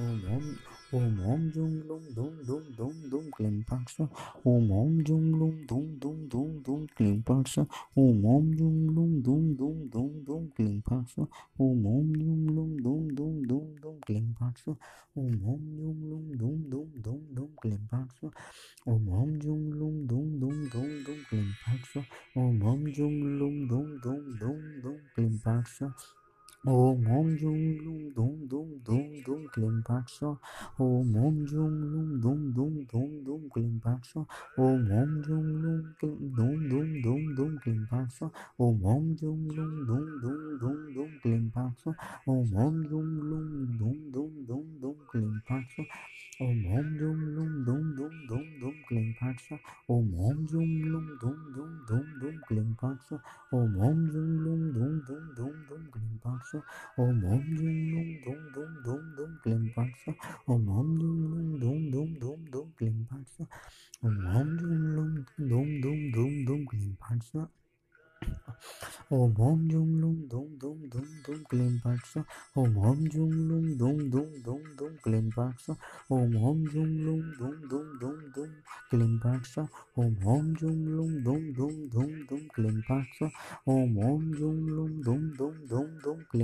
Om Om Om Om Jung Lung Dum Dum Dum Dum Klim Paksa Om Om Jung Lung Dum Dum Dum Dum Klim Paksa Om Om Jung Lung Dum Dum Dum Dum Klim Paksa Om Om Jung Lung Dum Dum Dum Dum Klim Paksa Om Om Jung Lung Dum Dum Dum Dum Klim Paksa Om Om Jung Lung Dum Dum Dum Dum Klim Paksa Om Om Jung Lung Dum Dum Dum Dum Klim Paksa Om Om Jung Lung Dum Dum Dum Dum Klim Paksa Om Om Jung Lung Dum Dum Dum Dum Klim Paksa Om Om Jung Lung Dum Dum Dum Dum Klim Paksa Om Om Jung Lung Dum Dum Dum Dum Klim Paksa Om Om Jung Lung Dum Dum Dum Dum Klim Paksa Om Om Jung Lung Dum Dum Dum Dum Klim Paksa Om Klim Paksa Om Om Jung Lung Dum Dum Dum Dum Klim Paksa Om Om Jung Lung Dum Dum Dum Dum Klim Paksa Om Om Jung Lung Dum Dum Dum Dum Klim Paksa Om Om Jung Lung Dum Dum Dum Dum Klim Paksa Om Om Jung Lung Dum Dum Klim Paksa Om Om Jung Lung Dum Dum Dum Dum Klim Paksa Om Om Jung Lung Dum Dum Dum Dum Klim Paksa Om Om Jung Lung Dum Dum Dum Dum Klim Paksa Om Om Jung Lung Dum Dum Dum Dum Klim